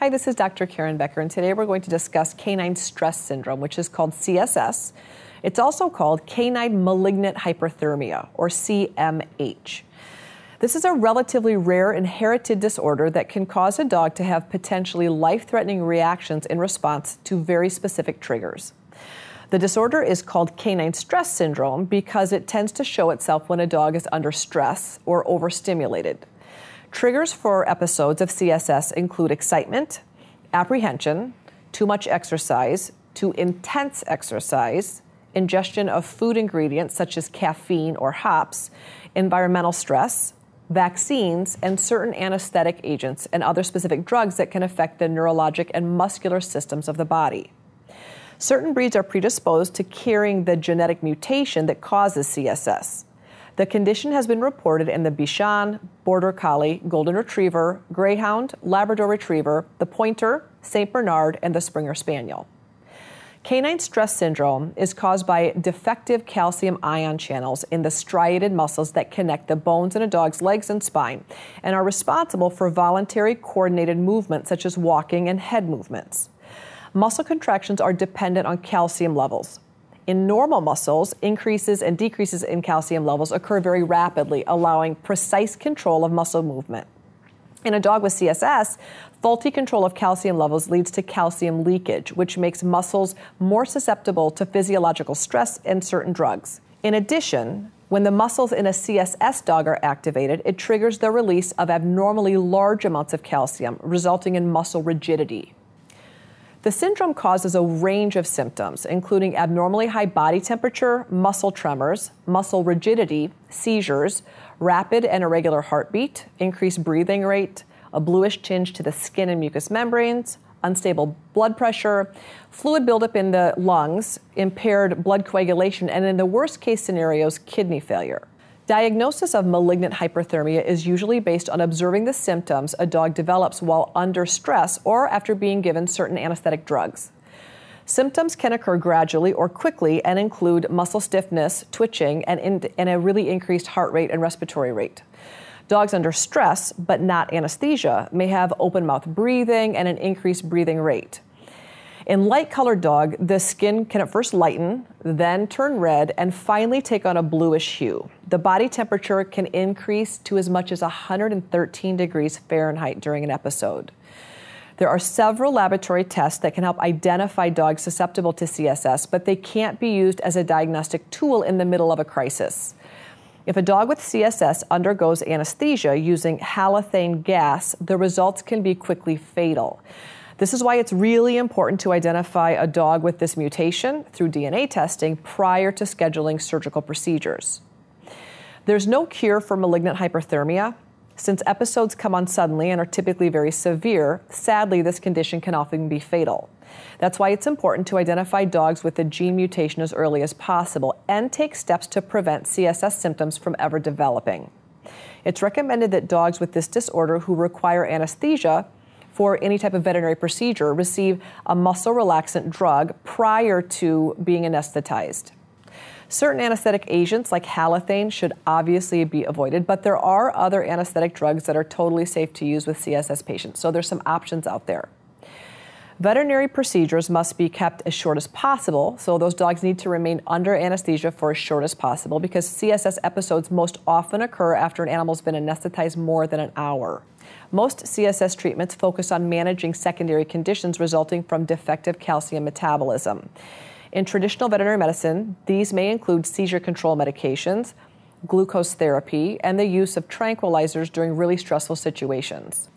Hi, this is Dr. Karen Becker, and today we're going to discuss canine stress syndrome, which is called CSS. It's also called canine malignant hyperthermia, or CMH. This is a relatively rare inherited disorder that can cause a dog to have potentially life threatening reactions in response to very specific triggers. The disorder is called canine stress syndrome because it tends to show itself when a dog is under stress or overstimulated. Triggers for episodes of CSS include excitement, apprehension, too much exercise, too intense exercise, ingestion of food ingredients such as caffeine or hops, environmental stress, vaccines, and certain anesthetic agents and other specific drugs that can affect the neurologic and muscular systems of the body. Certain breeds are predisposed to carrying the genetic mutation that causes CSS. The condition has been reported in the Bichon, Border Collie, Golden Retriever, Greyhound, Labrador Retriever, the Pointer, St. Bernard, and the Springer Spaniel. Canine stress syndrome is caused by defective calcium ion channels in the striated muscles that connect the bones in a dog's legs and spine and are responsible for voluntary coordinated movements such as walking and head movements. Muscle contractions are dependent on calcium levels. In normal muscles, increases and decreases in calcium levels occur very rapidly, allowing precise control of muscle movement. In a dog with CSS, faulty control of calcium levels leads to calcium leakage, which makes muscles more susceptible to physiological stress and certain drugs. In addition, when the muscles in a CSS dog are activated, it triggers the release of abnormally large amounts of calcium, resulting in muscle rigidity. The syndrome causes a range of symptoms, including abnormally high body temperature, muscle tremors, muscle rigidity, seizures, rapid and irregular heartbeat, increased breathing rate, a bluish tinge to the skin and mucous membranes, unstable blood pressure, fluid buildup in the lungs, impaired blood coagulation, and in the worst case scenarios, kidney failure. Diagnosis of malignant hyperthermia is usually based on observing the symptoms a dog develops while under stress or after being given certain anesthetic drugs. Symptoms can occur gradually or quickly and include muscle stiffness, twitching, and, in, and a really increased heart rate and respiratory rate. Dogs under stress, but not anesthesia, may have open mouth breathing and an increased breathing rate. In light colored dog, the skin can at first lighten, then turn red, and finally take on a bluish hue. The body temperature can increase to as much as 113 degrees Fahrenheit during an episode. There are several laboratory tests that can help identify dogs susceptible to CSS, but they can't be used as a diagnostic tool in the middle of a crisis. If a dog with CSS undergoes anesthesia using halothane gas, the results can be quickly fatal. This is why it's really important to identify a dog with this mutation through DNA testing prior to scheduling surgical procedures. There's no cure for malignant hyperthermia. Since episodes come on suddenly and are typically very severe, sadly, this condition can often be fatal. That's why it's important to identify dogs with the gene mutation as early as possible and take steps to prevent CSS symptoms from ever developing. It's recommended that dogs with this disorder who require anesthesia for any type of veterinary procedure receive a muscle relaxant drug prior to being anesthetized. Certain anesthetic agents like halothane should obviously be avoided, but there are other anesthetic drugs that are totally safe to use with CSS patients, so there's some options out there. Veterinary procedures must be kept as short as possible, so those dogs need to remain under anesthesia for as short as possible because CSS episodes most often occur after an animal's been anesthetized more than an hour. Most CSS treatments focus on managing secondary conditions resulting from defective calcium metabolism. In traditional veterinary medicine, these may include seizure control medications, glucose therapy, and the use of tranquilizers during really stressful situations.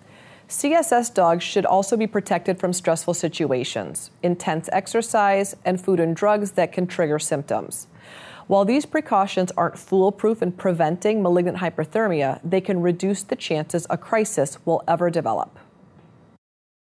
CSS dogs should also be protected from stressful situations, intense exercise, and food and drugs that can trigger symptoms. While these precautions aren't foolproof in preventing malignant hyperthermia, they can reduce the chances a crisis will ever develop.